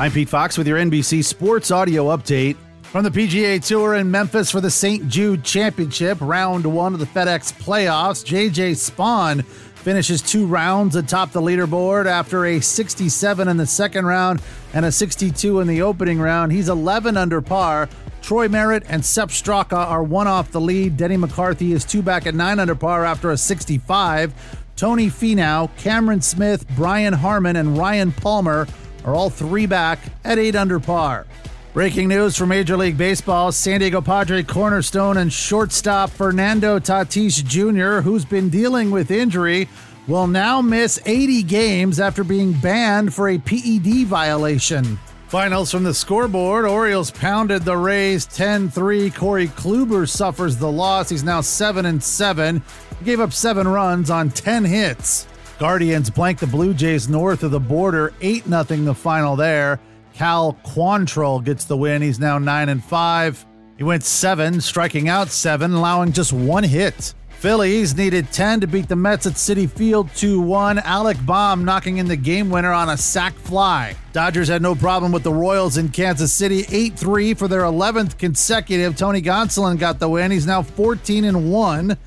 I'm Pete Fox with your NBC Sports Audio Update. From the PGA Tour in Memphis for the St. Jude Championship, round one of the FedEx playoffs, JJ Spaun finishes two rounds atop the leaderboard after a 67 in the second round and a 62 in the opening round. He's 11 under par. Troy Merritt and Sepp Straka are one off the lead. Denny McCarthy is two back at nine under par after a 65. Tony Finau, Cameron Smith, Brian Harman, and Ryan Palmer are all three back at eight under par. Breaking news from Major League Baseball San Diego Padre cornerstone and shortstop Fernando Tatis Jr., who's been dealing with injury, will now miss 80 games after being banned for a PED violation. Finals from the scoreboard Orioles pounded the Rays 10 3. Corey Kluber suffers the loss. He's now 7 and 7. He gave up 7 runs on 10 hits. Guardians blank the Blue Jays north of the border 8 0 the final there. Cal Quantrill gets the win. He's now 9 and 5. He went 7, striking out 7, allowing just one hit. Phillies needed 10 to beat the Mets at Citi Field 2 1. Alec Bohm knocking in the game winner on a sac fly. Dodgers had no problem with the Royals in Kansas City 8 3 for their 11th consecutive. Tony Gonsolin got the win. He's now 14 and 1.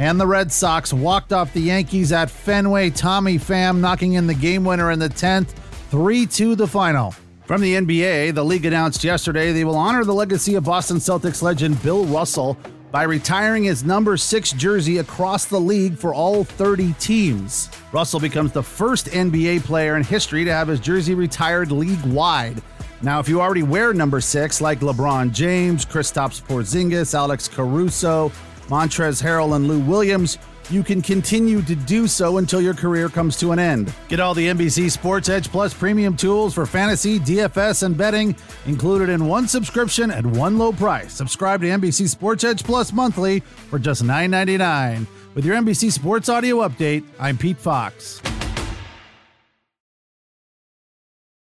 And the Red Sox walked off the Yankees at Fenway. Tommy Pham knocking in the game winner in the 10th. 3 2 the final. From the NBA, the league announced yesterday they will honor the legacy of Boston Celtics legend Bill Russell by retiring his number six jersey across the league for all 30 teams. Russell becomes the first NBA player in history to have his jersey retired league wide. Now, if you already wear number six, like LeBron James, Kristaps Porzingis, Alex Caruso, Montrezl Harrell, and Lou Williams, you can continue to do so until your career comes to an end. Get all the NBC Sports Edge Plus premium tools for fantasy, DFS, and betting included in one subscription at one low price. Subscribe to NBC Sports Edge Plus monthly for just $9.99. With your NBC Sports Audio Update, I'm Pete Fox.